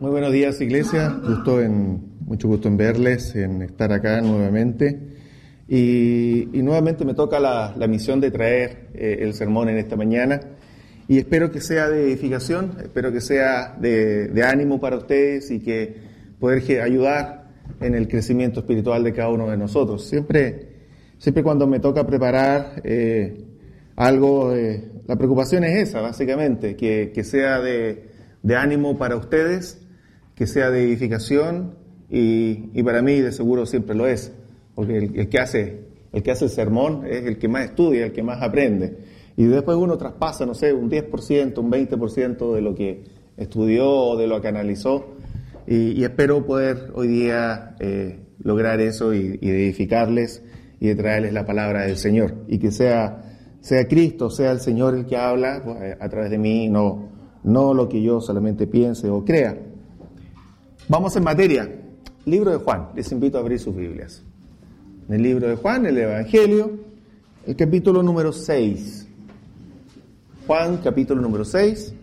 Muy buenos días, iglesia. Gusto en, mucho gusto en verles, en estar acá nuevamente. Y, nuevamente me toca la, misión de traer eh, el sermón en esta mañana. Y espero que sea de edificación, espero que sea de, ánimo para ustedes y que poder ayudar en el crecimiento espiritual de cada uno de nosotros. Siempre, siempre cuando me toca preparar eh, algo, eh, la preocupación es esa, básicamente, que, sea de ánimo para ustedes que sea de edificación y, para mí de seguro siempre lo es, porque el, que hace, el que hace el sermón es el que más estudia, el que más aprende. Y después uno traspasa, no sé, un 10%, un 20% de lo que estudió o de lo que analizó. Y, espero poder hoy día eh, lograr eso y, y, edificarles y de traerles la palabra del Señor. Y que sea, sea Cristo, sea el Señor el que habla pues, a través de mí, no, no lo que yo solamente piense o crea. Vamos en materia. Libro de Juan. Les invito a abrir sus Biblias. En el libro de Juan, el Evangelio, el capítulo número 6. Juan, capítulo número 6.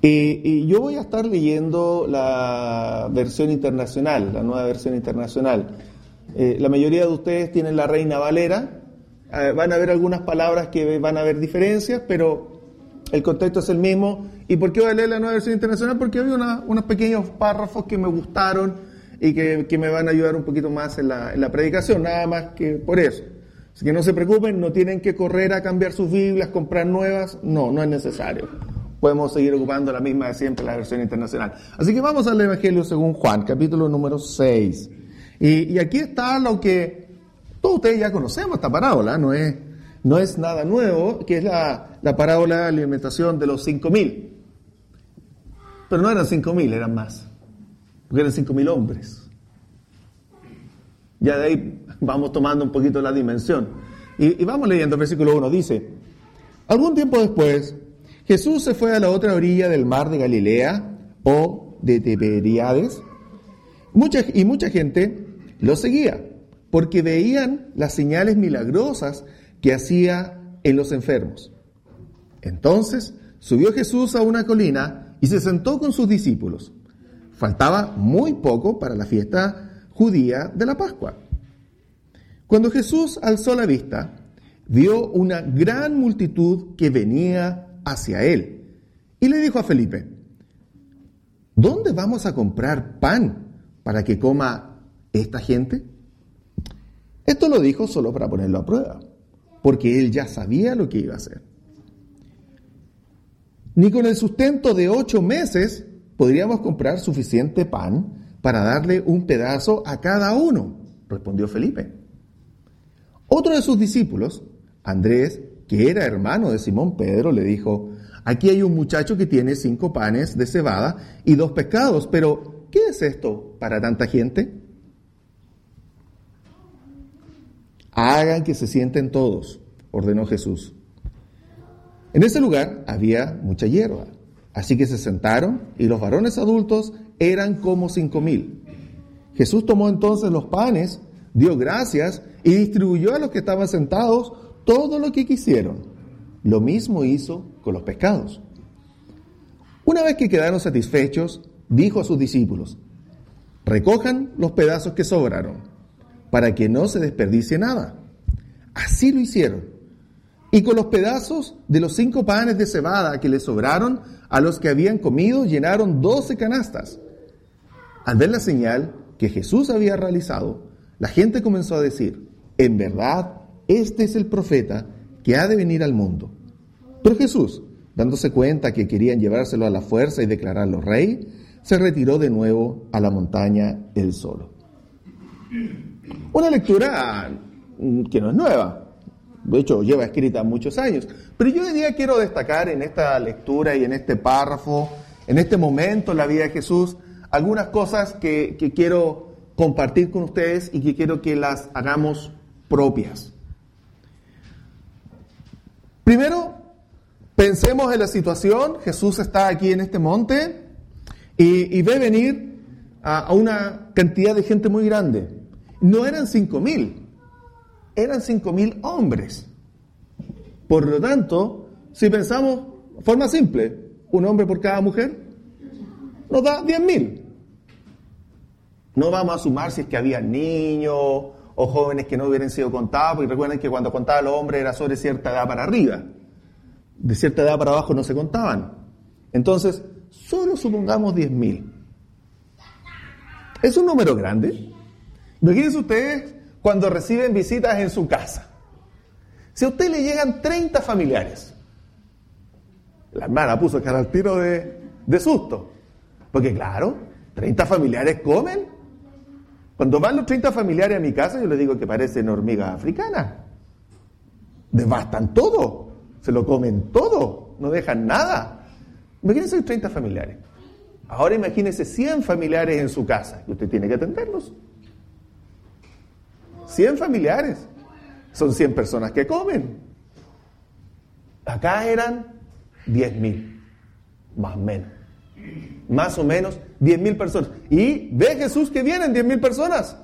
Y, yo voy a estar leyendo la versión internacional, la nueva versión internacional. Eh, la mayoría de ustedes tienen la Reina Valera. Eh, van a ver algunas palabras que van a haber diferencias, pero el contexto es el mismo. ¿Y por qué voy a leer la nueva versión internacional? Porque había unos pequeños párrafos que me gustaron y que, me van a ayudar un poquito más en la, en la, predicación, nada más que por eso. Así que no se preocupen, no tienen que correr a cambiar sus Biblias, comprar nuevas, no, no es necesario. Podemos seguir ocupando la misma de siempre, la versión internacional. Así que vamos al Evangelio según Juan, capítulo número 6. Y, y aquí está lo que todos ustedes ya conocemos, esta parábola, no es no es nada nuevo, que es la, parábola de alimentación de los cinco mil. Pero no eran cinco mil, eran más, porque eran cinco mil hombres. Ya de ahí vamos tomando un poquito la dimensión. Y, vamos leyendo versículo 1, dice, algún tiempo después, Jesús se fue a la otra orilla del mar de Galilea o de Tiberiades, mucha, y mucha gente lo seguía, porque veían las señales milagrosas que hacía en los enfermos. Entonces subió Jesús a una colina y se sentó con sus discípulos. Faltaba muy poco para la fiesta judía de la Pascua. Cuando Jesús alzó la vista, vio una gran multitud que venía hacia él y le dijo a Felipe, ¿dónde vamos a comprar pan para que coma esta gente? Esto lo dijo solo para ponerlo a prueba porque él ya sabía lo que iba a hacer. Ni con el sustento de ocho meses podríamos comprar suficiente pan para darle un pedazo a cada uno, respondió Felipe. Otro de sus discípulos, Andrés, que era hermano de Simón Pedro, le dijo, aquí hay un muchacho que tiene cinco panes de cebada y dos pescados, pero ¿qué es esto para tanta gente? Hagan que se sienten todos, ordenó Jesús. En ese lugar había mucha hierba, así que se sentaron y los varones adultos eran como cinco mil. Jesús tomó entonces los panes, dio gracias y distribuyó a los que estaban sentados todo lo que quisieron. Lo mismo hizo con los pescados. Una vez que quedaron satisfechos, dijo a sus discípulos, recojan los pedazos que sobraron para que no se desperdicie nada. Así lo hicieron. Y con los pedazos de los cinco panes de cebada que le sobraron a los que habían comido, llenaron doce canastas. Al ver la señal que Jesús había realizado, la gente comenzó a decir, en verdad, este es el profeta que ha de venir al mundo. Pero Jesús, dándose cuenta que querían llevárselo a la fuerza y declararlo rey, se retiró de nuevo a la montaña él solo. Una lectura mm, que no es nueva, de hecho lleva escrita muchos años, pero yo hoy día quiero destacar en esta lectura y en este párrafo, en este momento en la vida de Jesús, algunas cosas que, que quiero compartir con ustedes y que quiero que las hagamos propias. Primero, pensemos en la situación, Jesús está aquí en este monte y, ve venir a una cantidad de gente muy grande no eran cinco mil, eran cinco mil hombres. Por lo tanto, si pensamos, forma simple, un hombre por cada mujer, nos da 10.000. No vamos a sumar si es que había niños o jóvenes que no hubieran sido contados, porque recuerden que cuando contaba los hombres era sobre cierta edad para arriba. De cierta edad para abajo no se contaban. Entonces, solo supongamos 10.000. ¿Es un número grande? Imagínense ustedes cuando reciben visitas en su casa. Si a usted le llegan 30 familiares, la hermana puso cara al tiro de, de susto. Porque claro, 30 familiares comen. Cuando van los 30 familiares a mi casa, yo les digo que parecen hormigas africanas. Devastan todo, se lo comen todo, no dejan nada. Imagínense 30 familiares. Ahora imagínense 100 familiares en su casa y usted tiene que atenderlos. 100 familiares. Son 100 personas que comen. Acá eran 10.000, más o menos. Más o menos 10.000 personas. Y ve Jesús que vienen 10.000 personas.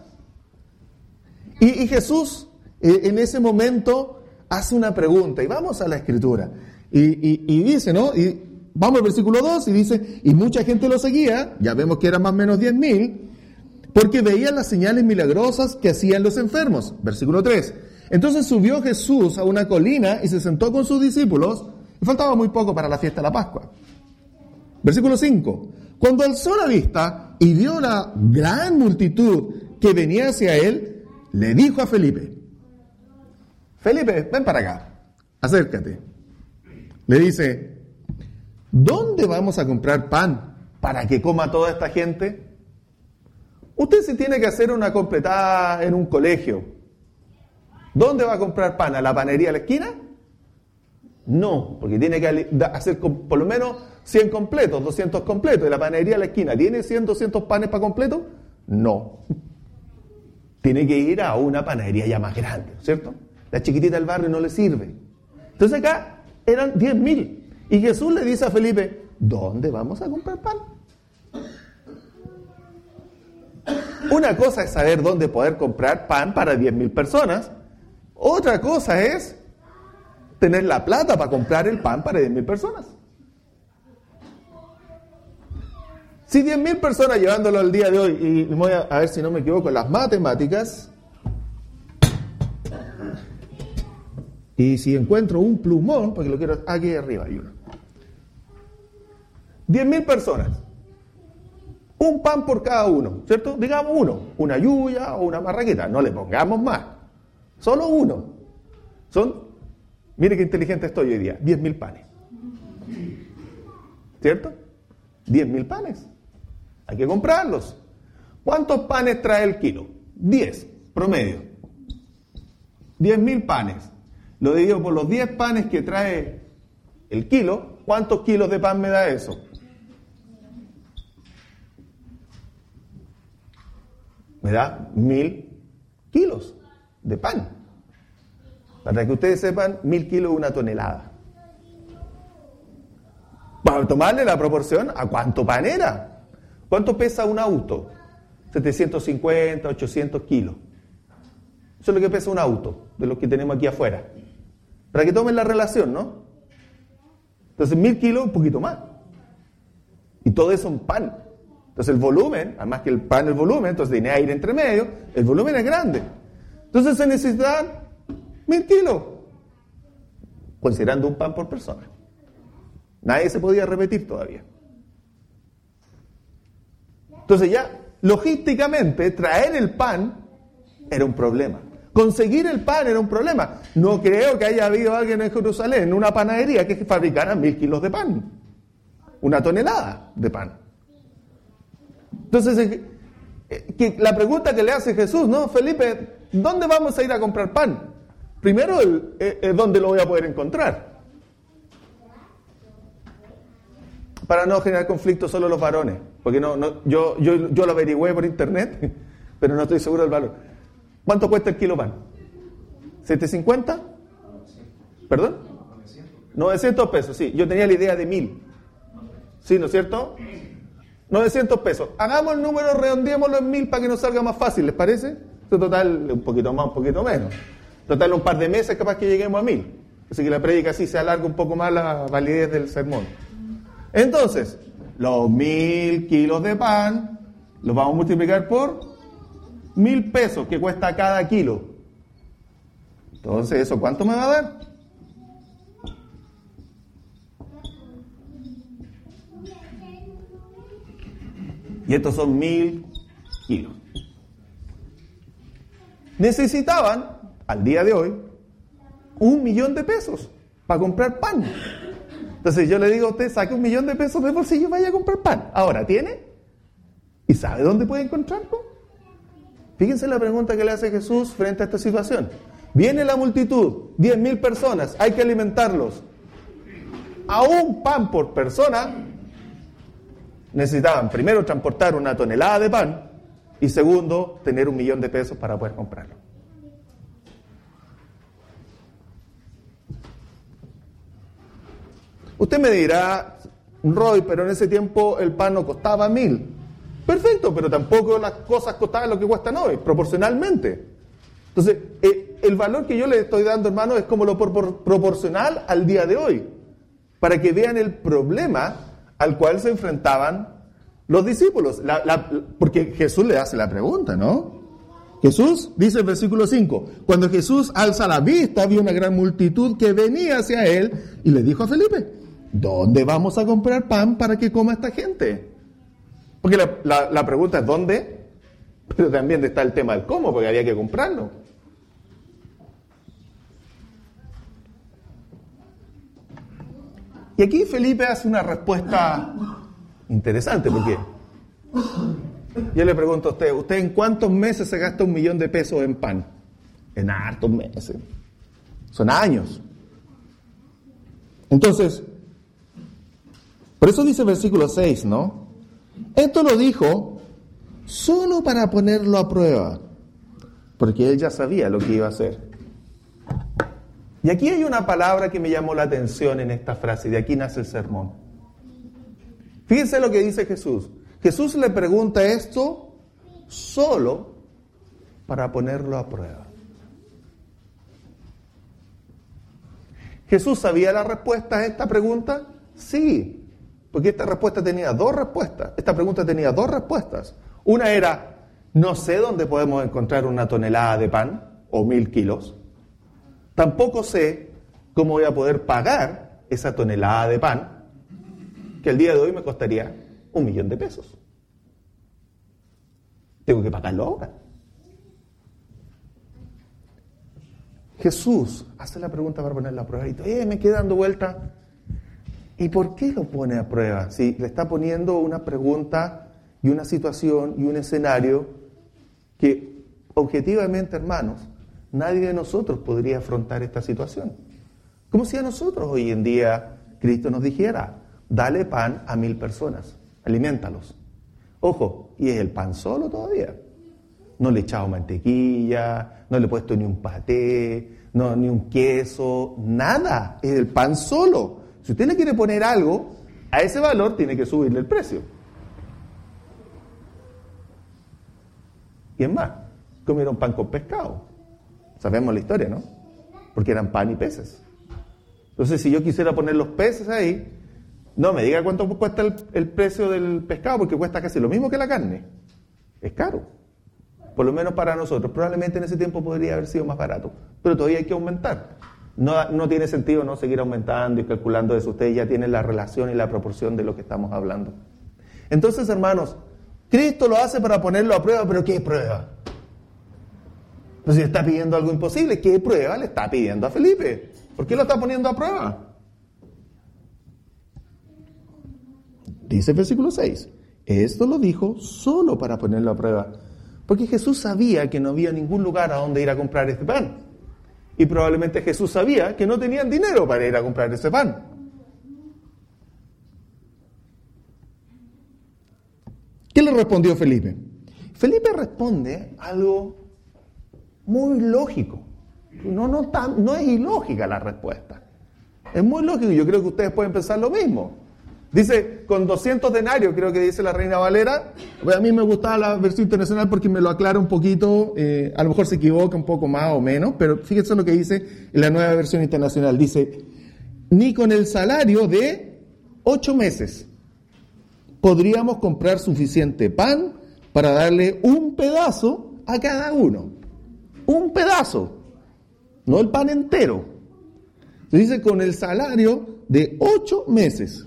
Y, Jesús eh, en ese momento hace una pregunta. Y vamos a la escritura. Y, y dice, ¿no? Y vamos al versículo 2 y dice, y mucha gente lo seguía, ya vemos que eran más o menos 10.000, porque veían las señales milagrosas que hacían los enfermos. Versículo 3. Entonces subió Jesús a una colina y se sentó con sus discípulos, y faltaba muy poco para la fiesta de la Pascua. Versículo 5. Cuando alzó la vista y vio la gran multitud que venía hacia él, le dijo a Felipe, Felipe, ven para acá, acércate. Le dice, ¿dónde vamos a comprar pan para que coma toda esta gente? Usted si tiene que hacer una completada en un colegio. ¿Dónde va a comprar pan? ¿A la panería a la esquina? No, porque tiene que hacer por lo menos 100 completos, 200 completos. ¿Y la panería a la esquina tiene 100, 200 panes para completo? No. Tiene que ir a una panadería ya más grande, ¿cierto? La chiquitita del barrio no le sirve. Entonces acá eran 10.000. Y Jesús le dice a Felipe, ¿dónde vamos a comprar pan? Una cosa es saber dónde poder comprar pan para 10.000 personas. Otra cosa es tener la plata para comprar el pan para 10.000 personas. Si 10.000 personas llevándolo al día de hoy, y voy a, ver si no me equivoco, las matemáticas, y si encuentro un plumón, porque lo quiero aquí arriba hay uno. 10.000 personas. Un pan por cada uno, ¿cierto? Digamos uno, una yuya o una marraqueta, no le pongamos más. Solo uno. Son, mire qué inteligente estoy hoy día, 10.000 panes. ¿Cierto? 10.000 panes. Hay que comprarlos. ¿Cuántos panes trae el kilo? 10, promedio. 10.000 panes. Lo divido por los 10 panes que trae el kilo. ¿Cuántos kilos de pan me da eso? Me da mil kilos de pan. Para que ustedes sepan, mil kilos una tonelada. Para tomarle la proporción a cuánto pan era. ¿Cuánto pesa un auto? 750, 800 kilos. Eso es lo que pesa un auto, de los que tenemos aquí afuera. Para que tomen la relación, ¿no? Entonces, mil kilos, un poquito más. Y todo eso en pan. Entonces el volumen, además que el pan el volumen, entonces tiene aire entre medio, el volumen es grande. Entonces se necesitan mil kilos, considerando un pan por persona. Nadie se podía repetir todavía. Entonces ya, logísticamente, traer el pan era un problema. Conseguir el pan era un problema. No creo que haya habido alguien en Jerusalén, en una panadería, que fabricara mil kilos de pan. Una tonelada de pan. Entonces, eh, eh, que la pregunta que le hace Jesús, ¿no? Felipe, ¿dónde vamos a ir a comprar pan? Primero, eh, ¿dónde lo voy a poder encontrar? Para no generar conflicto solo los varones, porque no, no yo, yo, yo lo averigüé por internet, pero no estoy seguro del valor. ¿Cuánto cuesta el kilo pan? ¿750? ¿Perdón? 900 pesos, sí. Yo tenía la idea de mil. ¿Sí, no es cierto? 900 pesos. Hagamos el número, redondeémoslo en mil para que nos salga más fácil, ¿les parece? total, un poquito más, un poquito menos. Total, un par de meses capaz que lleguemos a mil. Así que la prédica así se alarga un poco más la validez del sermón. Entonces, los mil kilos de pan los vamos a multiplicar por mil pesos que cuesta cada kilo. Entonces, ¿eso cuánto me va a dar? Y estos son mil kilos. Necesitaban, al día de hoy, un millón de pesos para comprar pan. Entonces yo le digo a usted, saque un millón de pesos de bolsillo y vaya a comprar pan. Ahora, ¿tiene? ¿Y sabe dónde puede encontrarlo? Fíjense la pregunta que le hace Jesús frente a esta situación. Viene la multitud, 10 mil personas, hay que alimentarlos. A un pan por persona necesitaban primero transportar una tonelada de pan y segundo tener un millón de pesos para poder comprarlo. Usted me dirá, Roy, pero en ese tiempo el pan no costaba mil. Perfecto, pero tampoco las cosas costaban lo que cuestan hoy, proporcionalmente. Entonces, eh, el valor que yo le estoy dando, hermano, es como lo proporcional al día de hoy, para que vean el problema al cual se enfrentaban los discípulos. porque Jesús le hace la pregunta, ¿no? Jesús dice el versículo 5, cuando Jesús alza la vista, vio una gran multitud que venía hacia él y le dijo a Felipe, ¿dónde vamos a comprar pan para que coma esta gente? Porque la, pregunta es ¿dónde? Pero también está el tema del cómo, porque había que comprarlo. Y aquí Felipe hace una respuesta interesante, porque yo le pregunto a usted, ¿usted en cuántos meses se gasta un millón de pesos en pan? En hartos meses. Son años. Entonces, por eso dice el versículo 6, ¿no? Esto lo dijo solo para ponerlo a prueba, porque él ya sabía lo que iba a hacer. Y aquí hay una palabra que me llamó la atención en esta frase, de aquí nace el sermón. Fíjense lo que dice Jesús. Jesús le pregunta esto solo para ponerlo a prueba. ¿Jesús sabía la respuesta a esta pregunta? Sí, porque esta respuesta tenía dos respuestas. Esta pregunta tenía dos respuestas. Una era, no sé dónde podemos encontrar una tonelada de pan o mil kilos. Tampoco sé cómo voy a poder pagar esa tonelada de pan, que el día de hoy me costaría un millón de pesos. Tengo que pagarlo ahora. Jesús hace la pregunta para ponerla a prueba y eh, me queda dando vuelta ¿Y por qué lo pone a prueba? Si le está poniendo una pregunta y una situación y un escenario que objetivamente, hermanos, nadie de nosotros podría afrontar esta situación. Como si a nosotros hoy en día Cristo nos dijera, dale pan a mil personas, alimentalos. Ojo, y es el pan solo todavía. No le he echado mantequilla, no le he puesto ni un paté, no, ni un queso, nada. Es el pan solo. Si usted le quiere poner algo a ese valor, tiene que subirle el precio. Y es más, comieron pan con pescado. Sabemos la historia, ¿no? Porque eran pan y peces. Entonces, si yo quisiera poner los peces ahí, no me diga cuánto cuesta el, el, precio del pescado, porque cuesta casi lo mismo que la carne. Es caro. Por lo menos para nosotros. Probablemente en ese tiempo podría haber sido más barato. Pero todavía hay que aumentar. No, tiene sentido no seguir aumentando y calculando eso. Ustedes ya tienen la relación y la proporción de lo que estamos hablando. Entonces, hermanos, Cristo lo hace para ponerlo a prueba, pero ¿qué prueba? Pues si está pidiendo algo imposible, ¿qué prueba le está pidiendo a Felipe? ¿Por qué lo está poniendo a prueba? Dice el versículo 6, esto lo dijo solo para ponerlo a prueba, porque Jesús sabía que no había ningún lugar a donde ir a comprar este pan. Y probablemente Jesús sabía que no tenían dinero para ir a comprar ese pan. ¿Qué le respondió Felipe? Felipe responde algo muy lógico. No, es ilógica la respuesta. Es muy lógico yo creo que ustedes pueden pensar lo mismo. Dice, con 200 denarios, creo que dice la Reina Valera. a mí me gustaba la versión internacional porque me lo aclara un poquito, eh, a lo mejor se equivoca un poco más o menos, pero fíjense lo que dice en la nueva versión internacional. Dice, ni con el salario de ocho meses podríamos comprar suficiente pan para darle un pedazo a cada uno. Un pedazo, no el pan entero. Se dice con el salario de ocho meses.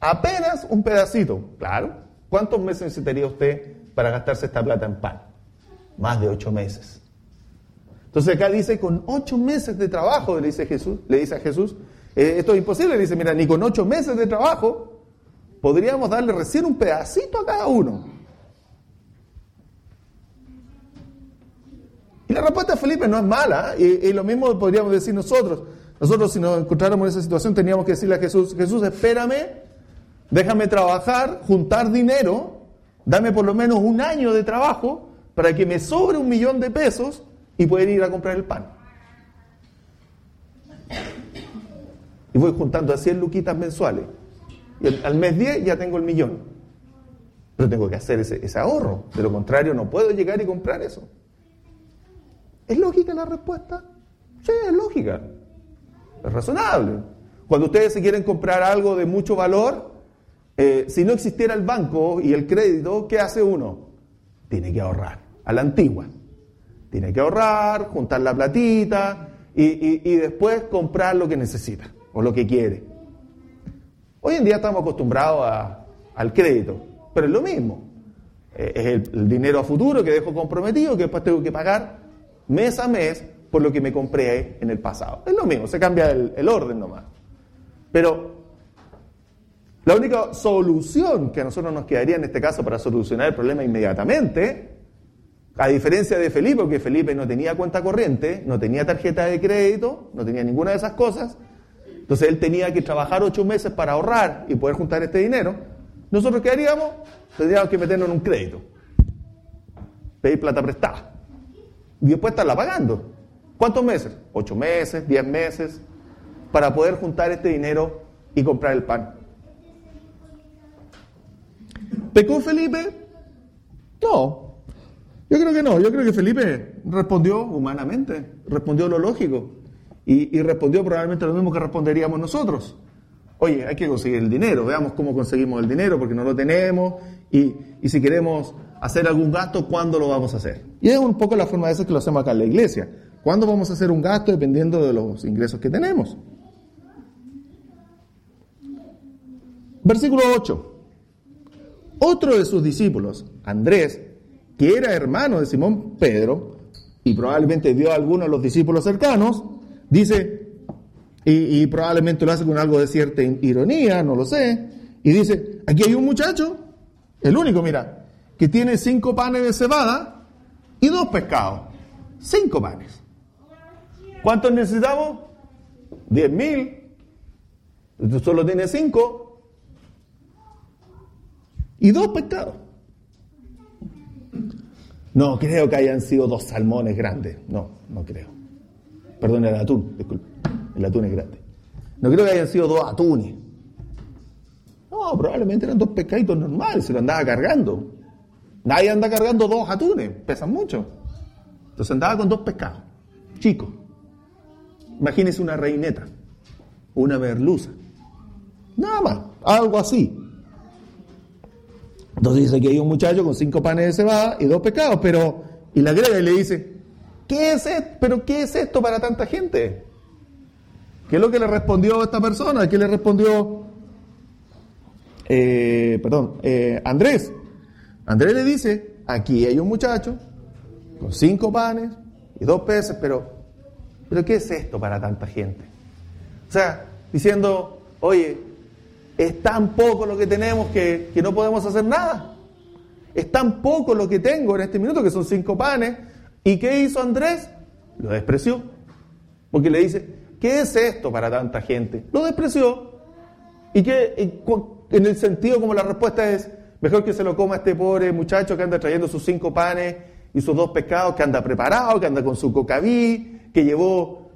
Apenas un pedacito, claro. ¿Cuántos meses necesitaría usted para gastarse esta plata en pan? Más de ocho meses. Entonces acá dice, con ocho meses de trabajo, le dice Jesús, le dice a Jesús, eh, esto es imposible, le dice, mira, ni con ocho meses de trabajo podríamos darle recién un pedacito a cada uno. Y la respuesta de Felipe no es mala, ¿eh? y, lo mismo podríamos decir nosotros. Nosotros si nos encontráramos en esa situación teníamos que decirle a Jesús, Jesús, espérame, déjame trabajar, juntar dinero, dame por lo menos un año de trabajo para que me sobre un millón de pesos y poder ir a comprar el pan. Y voy juntando a 100 luquitas mensuales. Y al mes 10 ya tengo el millón. Pero tengo que hacer ese ahorro. De lo contrario, no puedo llegar y comprar eso. ¿Es lógica la respuesta? Sí, es lógica. Es razonable. Cuando ustedes se quieren comprar algo de mucho valor, eh, si no existiera el banco y el crédito, ¿qué hace uno? Tiene que ahorrar. A la antigua. Tiene que ahorrar, juntar la platita y, después comprar lo que necesita o lo que quiere. Hoy en día estamos acostumbrados al crédito, pero es lo mismo. Eh, es el, dinero a futuro que dejo comprometido, que después tengo que pagar mes a mes por lo que me compré en el pasado. Es lo mismo, se cambia el, orden nomás. Pero la única solución que a nosotros nos quedaría en este caso para solucionar el problema inmediatamente a diferencia de Felipe, porque Felipe no tenía cuenta corriente, no tenía tarjeta de crédito, no tenía ninguna de esas cosas. Entonces él tenía que trabajar ocho meses para ahorrar y poder juntar este dinero. Nosotros, ¿qué haríamos? Tendríamos que meternos en un crédito. Pedir plata prestada. Y después estarla pagando. ¿Cuántos meses? Ocho meses, diez meses, para poder juntar este dinero y comprar el pan. ¿Pecó Felipe? No, yo creo que no, yo creo que Felipe respondió humanamente, respondió lo lógico y, respondió probablemente lo mismo que responderíamos nosotros. Oye, hay que conseguir el dinero, veamos cómo conseguimos el dinero porque no lo tenemos y, si queremos hacer algún gasto, ¿cuándo lo vamos a hacer? Y es un poco la forma de hacer que lo hacemos acá en la iglesia. ¿Cuándo vamos a hacer un gasto dependiendo de los ingresos que tenemos? Versículo 8. Otro de sus discípulos, Andrés, que era hermano de Simón Pedro, y probablemente dio a algunos de los discípulos cercanos, dice, y, probablemente lo hace con algo de cierta ironía, no lo sé, y dice, aquí hay un muchacho, el único, mira, que tiene cinco panes de cebada y dos pescados. Cinco panes. ¿Cuántos necesitamos? Diez mil. Solo tienes cinco. Y dos pescados. No creo que hayan sido dos salmones grandes. No, no creo. Perdón, el atún, disculpe. El atún es grande. No creo que hayan sido dos atunes. Probablemente eran dos pescaditos normales, se lo andaba cargando. Nadie anda cargando dos atunes, pesan mucho. Entonces andaba con dos pescados, chicos. Imagínese una reineta, una merluza. Nada más, algo así. Entonces dice que hay un muchacho con cinco panes de cebada y dos pescados, pero, y la agrega y le dice, ¿qué es esto? ¿Pero qué es esto para tanta gente? ¿Qué es lo que le respondió esta persona? ¿Qué le respondió, eh, perdón, eh, Andrés? Andrés le dice, aquí hay un muchacho con cinco panes y dos peces, pero, pero ¿qué es esto para tanta gente? O sea, diciendo, oye, es tan poco lo que tenemos que, no podemos hacer nada. Es tan poco lo que tengo en este minuto, que son cinco panes. ¿Y qué hizo Andrés? Lo despreció. Porque le dice, ¿qué es esto para tanta gente? Lo despreció. Y que en el sentido como la respuesta es, mejor que se lo coma este pobre muchacho que anda trayendo sus cinco panes y sus dos pescados, que anda preparado, que anda con su cocaví, que llevó,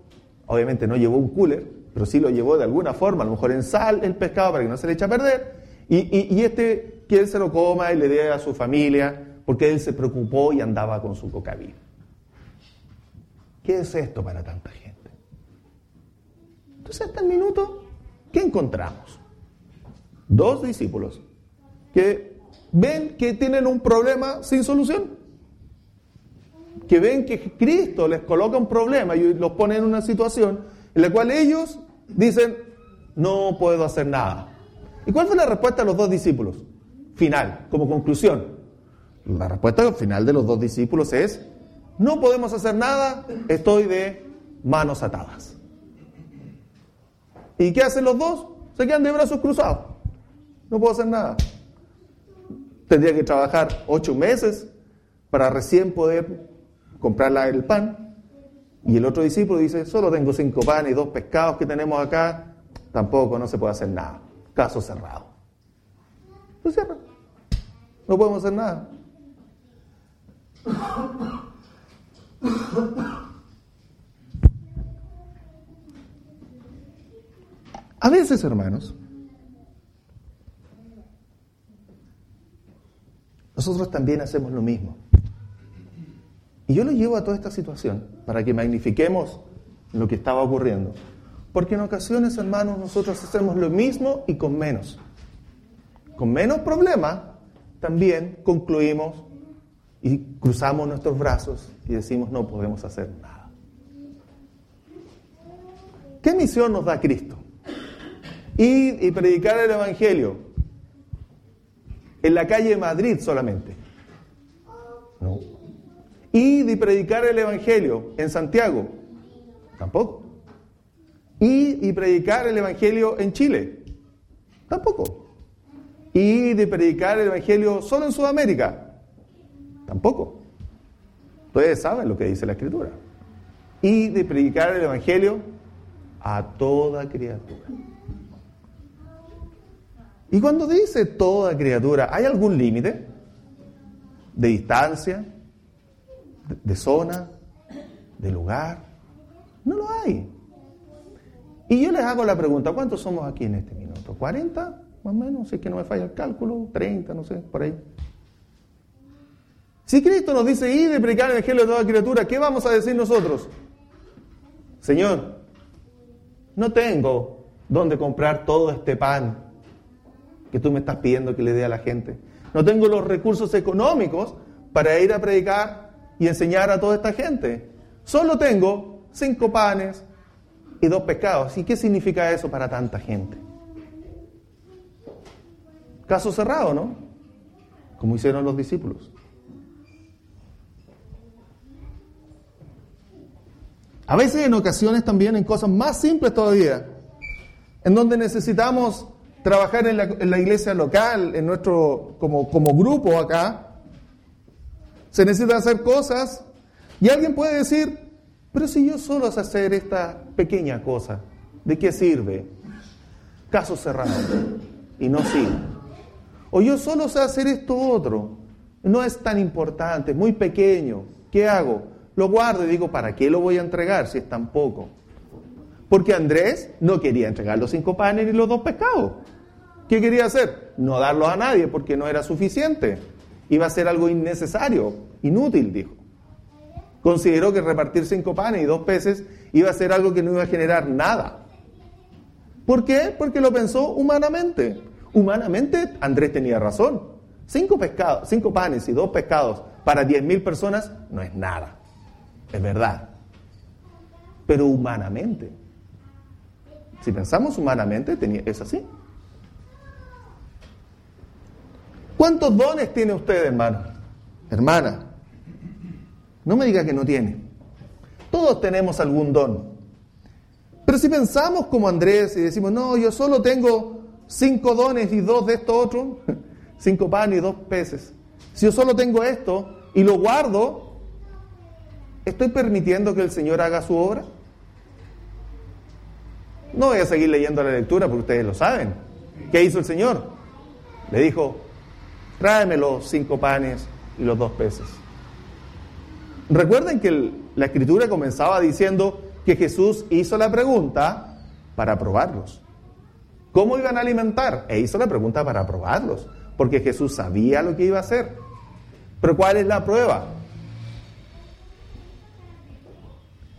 obviamente no llevó un cooler, pero sí lo llevó de alguna forma, a lo mejor en sal, el pescado para que no se le eche a perder, y, este que él se lo coma y le dé a su familia, porque él se preocupó y andaba con su cocaví. ¿Qué es esto para tanta gente? Entonces, hasta el minuto, ¿qué encontramos? Dos discípulos que ven que tienen un problema sin solución. Que ven que Cristo les coloca un problema y los pone en una situación en la cual ellos dicen, no puedo hacer nada. ¿Y cuál fue la respuesta de los dos discípulos? Final, como conclusión. La respuesta final de los dos discípulos es, no podemos hacer nada, estoy de manos atadas. ¿Y qué hacen los dos? Se quedan de brazos cruzados. No puedo hacer nada. Tendría que trabajar ocho meses para recién poder comprar el pan. Y el otro discípulo dice, solo tengo cinco panes y dos pescados que tenemos acá. Tampoco, no se puede hacer nada. Caso cerrado. No cierra. No podemos hacer nada. A veces, hermanos, nosotros también hacemos lo mismo. Y yo lo llevo a toda esta situación para que magnifiquemos lo que estaba ocurriendo. Porque en ocasiones, hermanos, nosotros hacemos lo mismo y con menos. Con menos problema, también concluimos y cruzamos nuestros brazos y decimos no podemos hacer nada. ¿Qué misión nos da Cristo? Ir y predicar el Evangelio en la calle de Madrid solamente. No. Y predicar el Evangelio en Santiago. Tampoco. Y predicar el Evangelio en Chile. Tampoco. Y predicar el Evangelio solo en Sudamérica. Tampoco. Ustedes saben lo que dice la Escritura. Y de predicar el Evangelio a toda criatura. Y cuando dice toda criatura, ¿hay algún límite de distancia, de, zona, de lugar? No lo hay. Y yo les hago la pregunta, ¿cuántos somos aquí en este minuto? ¿40? Más o menos, si es que no me falla el cálculo, 30, no sé, por ahí. Si Cristo nos dice ir de predicar el Evangelio de toda criatura, ¿qué vamos a decir nosotros? Señor, no tengo dónde comprar todo este pan que tú me estás pidiendo que le dé a la gente. No tengo los recursos económicos para ir a predicar y enseñar a toda esta gente. Solo tengo cinco panes y dos pescados. ¿Y qué significa eso para tanta gente? Caso cerrado, ¿no? Como hicieron los discípulos. A veces en ocasiones también en cosas más simples todavía, en donde necesitamos trabajar en la, iglesia local, en nuestro, como, grupo acá, se necesitan hacer cosas y alguien puede decir, pero si yo solo sé hacer esta pequeña cosa, ¿de qué sirve? Caso cerrado y no sirve. O yo solo sé hacer esto otro, no es tan importante, muy pequeño, ¿qué hago? Lo guardo y digo, ¿para qué lo voy a entregar si es tan poco? Porque Andrés no quería entregar los cinco panes ni los dos pescados. ¿Qué quería hacer? No darlos a nadie porque no era suficiente. Iba a ser algo innecesario, inútil, dijo. Consideró que repartir cinco panes y dos peces iba a ser algo que no iba a generar nada. ¿Por qué? Porque lo pensó humanamente. Humanamente Andrés tenía razón. Cinco, pescados, cinco panes y dos pescados para diez mil personas no es nada es verdad. Pero humanamente, si pensamos humanamente, es así. ¿Cuántos dones tiene usted, hermano? Hermana, no me diga que no tiene. Todos tenemos algún don. Pero si pensamos como Andrés y decimos, no, yo solo tengo cinco dones y dos de esto otro, cinco panes y dos peces. Si yo solo tengo esto y lo guardo, ¿Estoy permitiendo que el Señor haga su obra? No voy a seguir leyendo la lectura porque ustedes lo saben. ¿Qué hizo el Señor? Le dijo, tráeme los cinco panes y los dos peces. Recuerden que la escritura comenzaba diciendo que Jesús hizo la pregunta para probarlos. ¿Cómo iban a alimentar? E hizo la pregunta para probarlos, porque Jesús sabía lo que iba a hacer. Pero ¿cuál es la prueba?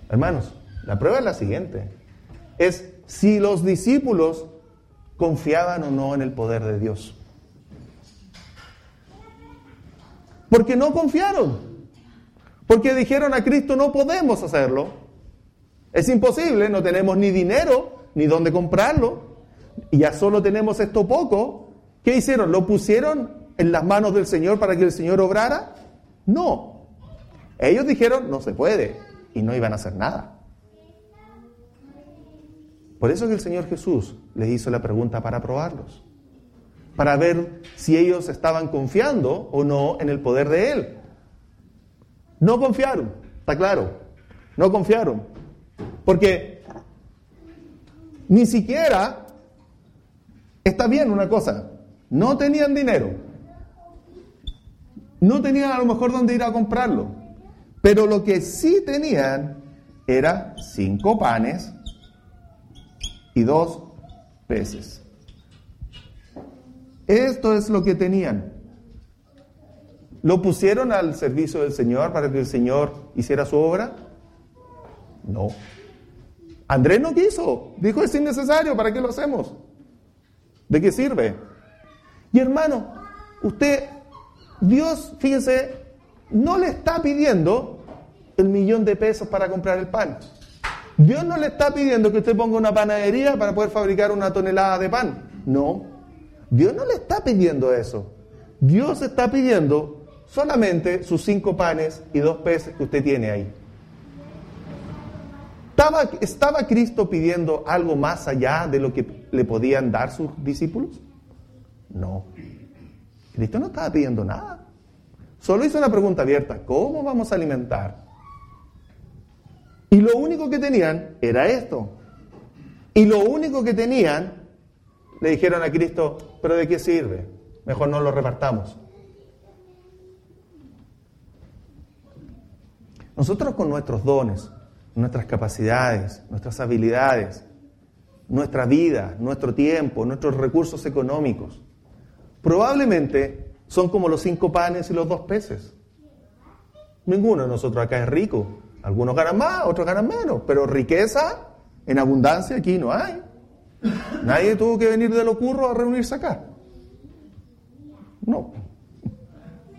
Hermanos, la prueba es la siguiente. Es si los discípulos confiaban o no en el poder de Dios. Porque no confiaron. Porque dijeron a Cristo no podemos hacerlo. Es imposible, no tenemos ni dinero ni dónde comprarlo. Y ya solo tenemos esto poco. ¿Qué hicieron? ¿Lo pusieron en las manos del Señor para que el Señor obrara? No. Ellos dijeron no se puede y no iban a hacer nada. Por eso que el Señor Jesús les hizo la pregunta para probarlos, para ver si ellos estaban confiando o no en el poder de Él. No confiaron, está claro, no confiaron, porque ni siquiera está bien una cosa, no tenían dinero, no tenían a lo mejor dónde ir a comprarlo, pero lo que sí tenían era cinco panes y dos peces. Esto es lo que tenían. ¿Lo pusieron al servicio del Señor para que el Señor hiciera su obra? No. Andrés no quiso. Dijo, es innecesario, ¿para qué lo hacemos? ¿De qué sirve? Y hermano, usted, Dios, fíjese, no le está pidiendo el millón de pesos para comprar el pan. Dios no le está pidiendo que usted ponga una panadería para poder fabricar una tonelada de pan. No. Dios no le está pidiendo eso. Dios está pidiendo solamente sus cinco panes y dos peces que usted tiene ahí. ¿Estaba, ¿Estaba, Cristo pidiendo algo más allá de lo que le podían dar sus discípulos? No. Cristo no estaba pidiendo nada. Solo hizo una pregunta abierta. ¿Cómo vamos a alimentar y lo único que tenían era esto. Y lo único que tenían, le dijeron a Cristo, pero ¿de qué sirve? Mejor no lo repartamos. Nosotros con nuestros dones, nuestras capacidades, nuestras habilidades, nuestra vida, nuestro tiempo, nuestros recursos económicos, probablemente son como los cinco panes y los dos peces. Ninguno de nosotros acá es rico, algunos ganan más, otros ganan menos, pero riqueza en abundancia aquí no hay. Nadie tuvo que venir de lo curro a reunirse acá. No.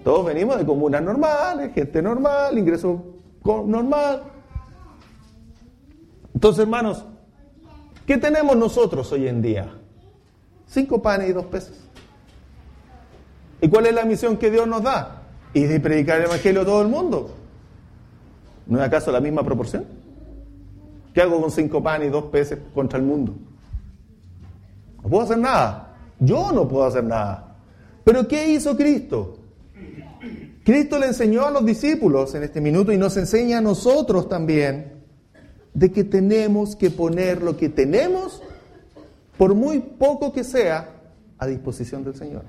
Todos venimos de comunas normales, gente normal, ingreso normal. Entonces, hermanos, ¿qué tenemos nosotros hoy en día? Cinco panes y dos peces. ¿Y cuál es la misión que Dios nos da? Y de predicar el Evangelio a todo el mundo. ¿No es acaso la misma proporción? ¿Qué hago con cinco panes y dos peces contra el mundo? No puedo hacer nada. Yo no puedo hacer nada. Pero ¿qué hizo Cristo? Cristo le enseñó a los discípulos en este minuto y nos enseña a nosotros también de que tenemos que poner lo que tenemos, por muy poco que sea, a disposición del Señor.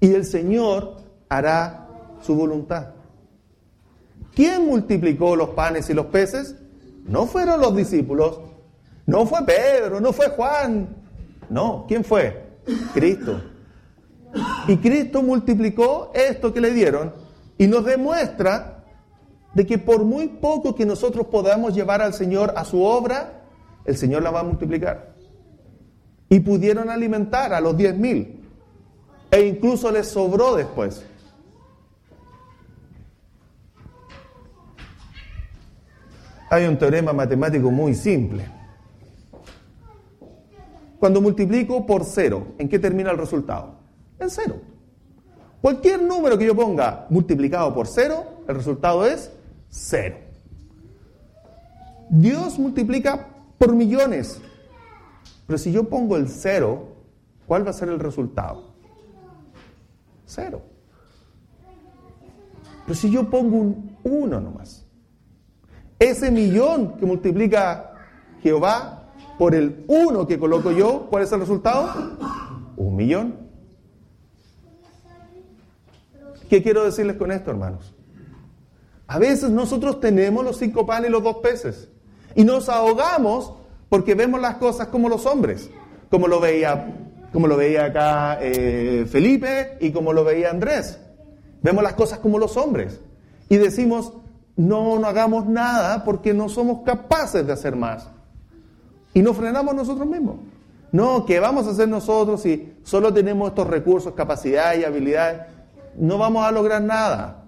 Y el Señor hará su voluntad. ¿Quién multiplicó los panes y los peces? No fueron los discípulos, no fue Pedro, no fue Juan. No, ¿quién fue? Cristo. Y Cristo multiplicó esto que le dieron y nos demuestra de que por muy poco que nosotros podamos llevar al Señor a su obra, el Señor la va a multiplicar. Y pudieron alimentar a los diez mil. E incluso les sobró después. Hay un teorema matemático muy simple. Cuando multiplico por cero, ¿en qué termina el resultado? En cero. Cualquier número que yo ponga multiplicado por cero, el resultado es cero. Dios multiplica por millones. Pero si yo pongo el cero, ¿cuál va a ser el resultado? Cero. Pero si yo pongo un uno nomás, ese millón que multiplica Jehová por el uno que coloco yo, ¿cuál es el resultado? Un millón. ¿Qué quiero decirles con esto, hermanos? A veces nosotros tenemos los cinco panes y los dos peces y nos ahogamos porque vemos las cosas como los hombres, como lo veía, como lo veía acá eh, Felipe y como lo veía Andrés. Vemos las cosas como los hombres y decimos, no, no hagamos nada porque no somos capaces de hacer más. Y nos frenamos nosotros mismos. No, ¿qué vamos a hacer nosotros si solo tenemos estos recursos, capacidades y habilidades? No vamos a lograr nada.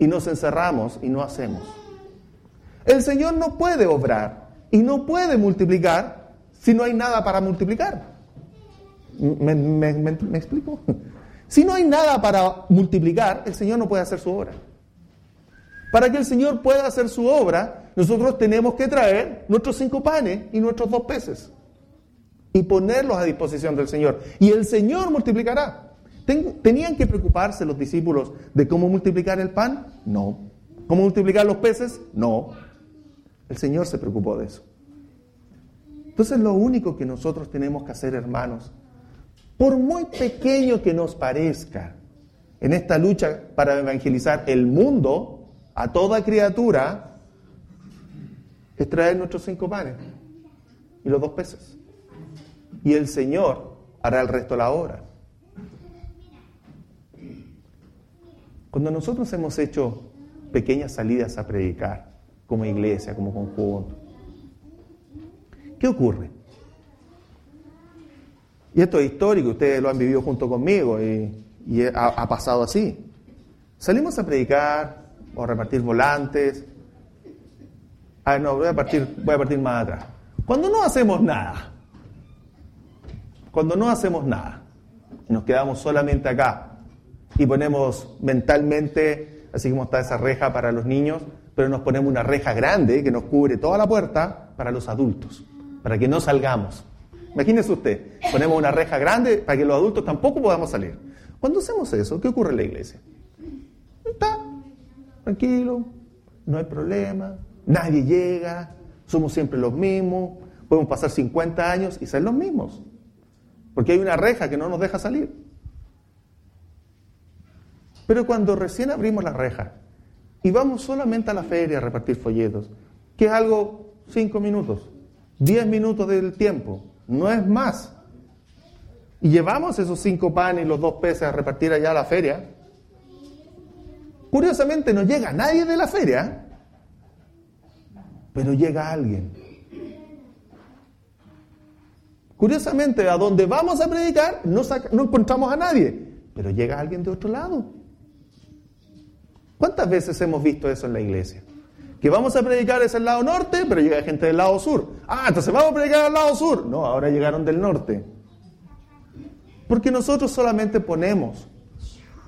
Y nos encerramos y no hacemos. El Señor no puede obrar y no puede multiplicar si no hay nada para multiplicar. ¿Me, explico? Si no hay nada para multiplicar, el Señor no puede hacer su obra. Para que el Señor pueda hacer su obra, nosotros tenemos que traer nuestros cinco panes y nuestros dos peces y ponerlos a disposición del Señor. Y el Señor multiplicará. ¿Tenían que preocuparse los discípulos de cómo multiplicar el pan? No. ¿Cómo multiplicar los peces? No. El Señor se preocupó de eso. Entonces lo único que nosotros tenemos que hacer, hermanos, por muy pequeño que nos parezca, en esta lucha para evangelizar el mundo a toda criatura, es traer nuestros cinco panes y los dos peces. Y el Señor hará el resto de la obra. Cuando nosotros hemos hecho pequeñas salidas a predicar, como iglesia, como conjunto, ¿qué ocurre? Y esto es histórico, ustedes lo han vivido junto conmigo y, ha, pasado así. Salimos a predicar o a repartir volantes. Ah, no, voy a partir, voy a partir más atrás. Cuando no hacemos nada, cuando no hacemos nada, nos quedamos solamente acá y ponemos mentalmente, así como está esa reja para los niños, pero nos ponemos una reja grande que nos cubre toda la puerta para los adultos, para que no salgamos. Imagínese usted, ponemos una reja grande para que los adultos tampoco podamos salir. Cuando hacemos eso, ¿qué ocurre en la iglesia? Está tranquilo, no hay problema, nadie llega, somos siempre los mismos, podemos pasar 50 años y ser los mismos, porque hay una reja que no nos deja salir. Pero cuando recién abrimos la reja y vamos solamente a la feria a repartir folletos, que es algo 5 minutos, 10 minutos del tiempo, no es más. Y llevamos esos cinco panes y los dos peces a repartir allá a la feria. Curiosamente no llega nadie de la feria, pero llega alguien. Curiosamente, a donde vamos a predicar no, no encontramos a nadie, pero llega alguien de otro lado. ¿Cuántas veces hemos visto eso en la iglesia? que vamos a predicar es el lado norte, pero llega gente del lado sur. Ah, entonces vamos a predicar al lado sur. No, ahora llegaron del norte. Porque nosotros solamente ponemos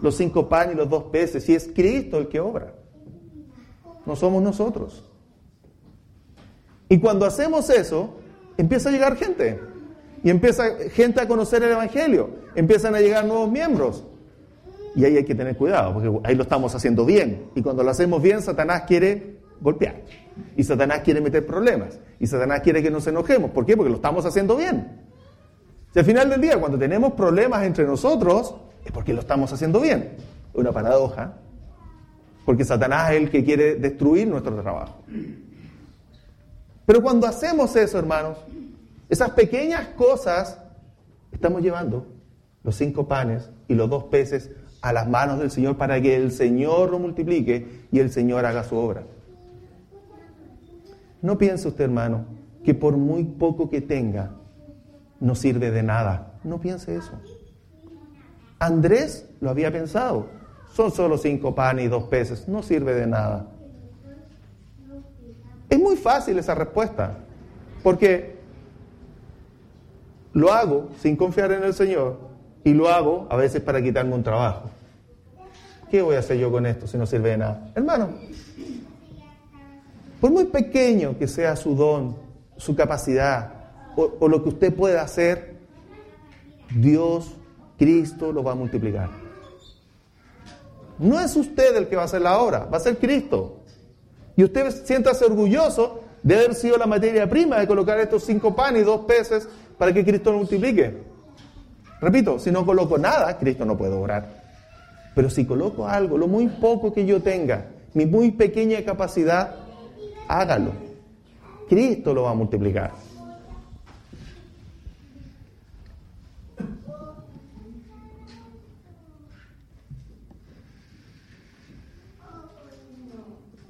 los cinco panes y los dos peces, y es Cristo el que obra. No somos nosotros. Y cuando hacemos eso, empieza a llegar gente. Y empieza gente a conocer el Evangelio. Empiezan a llegar nuevos miembros. Y ahí hay que tener cuidado, porque ahí lo estamos haciendo bien. Y cuando lo hacemos bien, Satanás quiere golpear. Y Satanás quiere meter problemas. Y Satanás quiere que nos enojemos. ¿Por qué? Porque lo estamos haciendo bien. Si al final del día, cuando tenemos problemas entre nosotros, es porque lo estamos haciendo bien. Una paradoja. Porque Satanás es el que quiere destruir nuestro trabajo. Pero cuando hacemos eso, hermanos, esas pequeñas cosas, estamos llevando los cinco panes y los dos peces a las manos del Señor para que el Señor lo multiplique y el Señor haga su obra. No piense usted, hermano, que por muy poco que tenga, no sirve de nada. No piense eso. Andrés lo había pensado. Son solo cinco panes y dos peces. No sirve de nada. Es muy fácil esa respuesta. Porque lo hago sin confiar en el Señor y lo hago a veces para quitarme un trabajo. ¿Qué voy a hacer yo con esto si no sirve de nada? Hermano, por muy pequeño que sea su don, su capacidad o, lo que usted pueda hacer, Dios, Cristo lo va a multiplicar. No es usted el que va a hacer la obra, va a ser Cristo. Y usted siéntase orgulloso de haber sido la materia prima de colocar estos cinco panes y dos peces para que Cristo lo multiplique. Repito, si no coloco nada, Cristo no puede obrar. Pero si coloco algo, lo muy poco que yo tenga, mi muy pequeña capacidad, hágalo. Cristo lo va a multiplicar.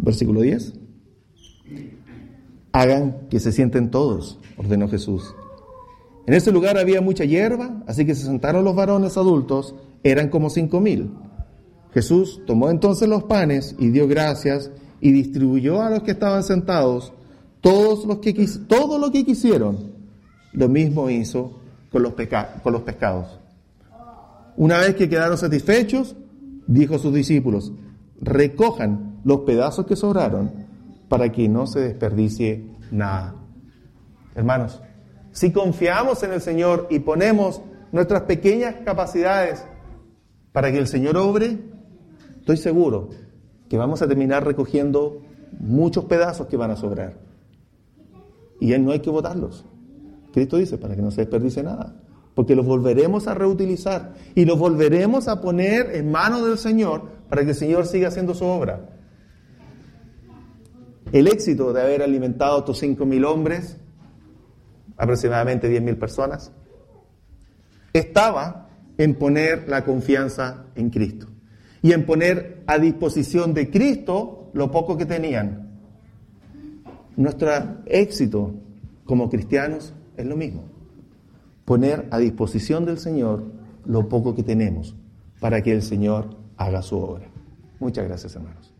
Versículo 10. Hagan que se sienten todos, ordenó Jesús. En ese lugar había mucha hierba, así que se sentaron los varones adultos, eran como cinco mil. Jesús tomó entonces los panes y dio gracias y distribuyó a los que estaban sentados todos los que todo lo que quisieron. Lo mismo hizo con los, con los pescados. Una vez que quedaron satisfechos, dijo a sus discípulos, recojan los pedazos que sobraron para que no se desperdicie nada. Hermanos, si confiamos en el Señor y ponemos nuestras pequeñas capacidades para que el Señor obre, estoy seguro que vamos a terminar recogiendo muchos pedazos que van a sobrar. Y no hay que botarlos. Cristo dice, para que no se desperdice nada. Porque los volveremos a reutilizar y los volveremos a poner en manos del Señor para que el Señor siga haciendo su obra. El éxito de haber alimentado a estos cinco mil hombres aproximadamente 10.000 personas, estaba en poner la confianza en Cristo y en poner a disposición de Cristo lo poco que tenían. Nuestro éxito como cristianos es lo mismo, poner a disposición del Señor lo poco que tenemos para que el Señor haga su obra. Muchas gracias, hermanos.